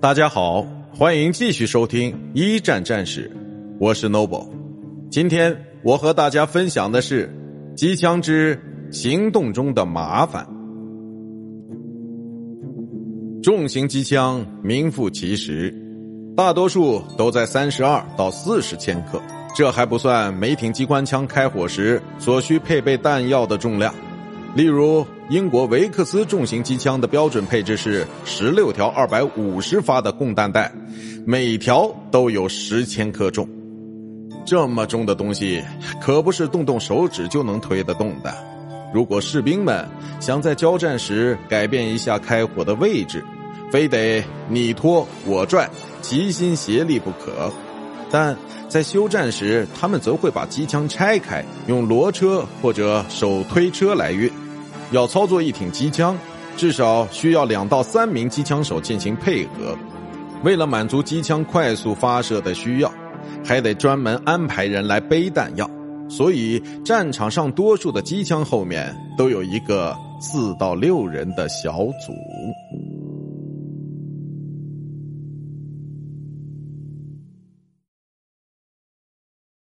大家好，欢迎继续收听一战战史，我是 Noble。今天我和大家分享的是机枪之行动中的麻烦。重型机枪名副其实，大多数都在三十二到四十千克，这还不算每挺机关枪开火时所需配备弹药的重量。例如，英国维克斯重型机枪的标准配置是十六条二百五十发的供弹带，每条都有十千克重。这么重的东西，可不是动动手指就能推得动的。如果士兵们想在交战时改变一下开火的位置，非得你拖我拽，齐心协力不可。但在休战时，他们则会把机枪拆开，用骡车或者手推车来运。要操作一挺机枪，至少需要两到三名机枪手进行配合。为了满足机枪快速发射的需要，还得专门安排人来背弹药。所以，战场上多数的机枪后面都有一个四到六人的小组。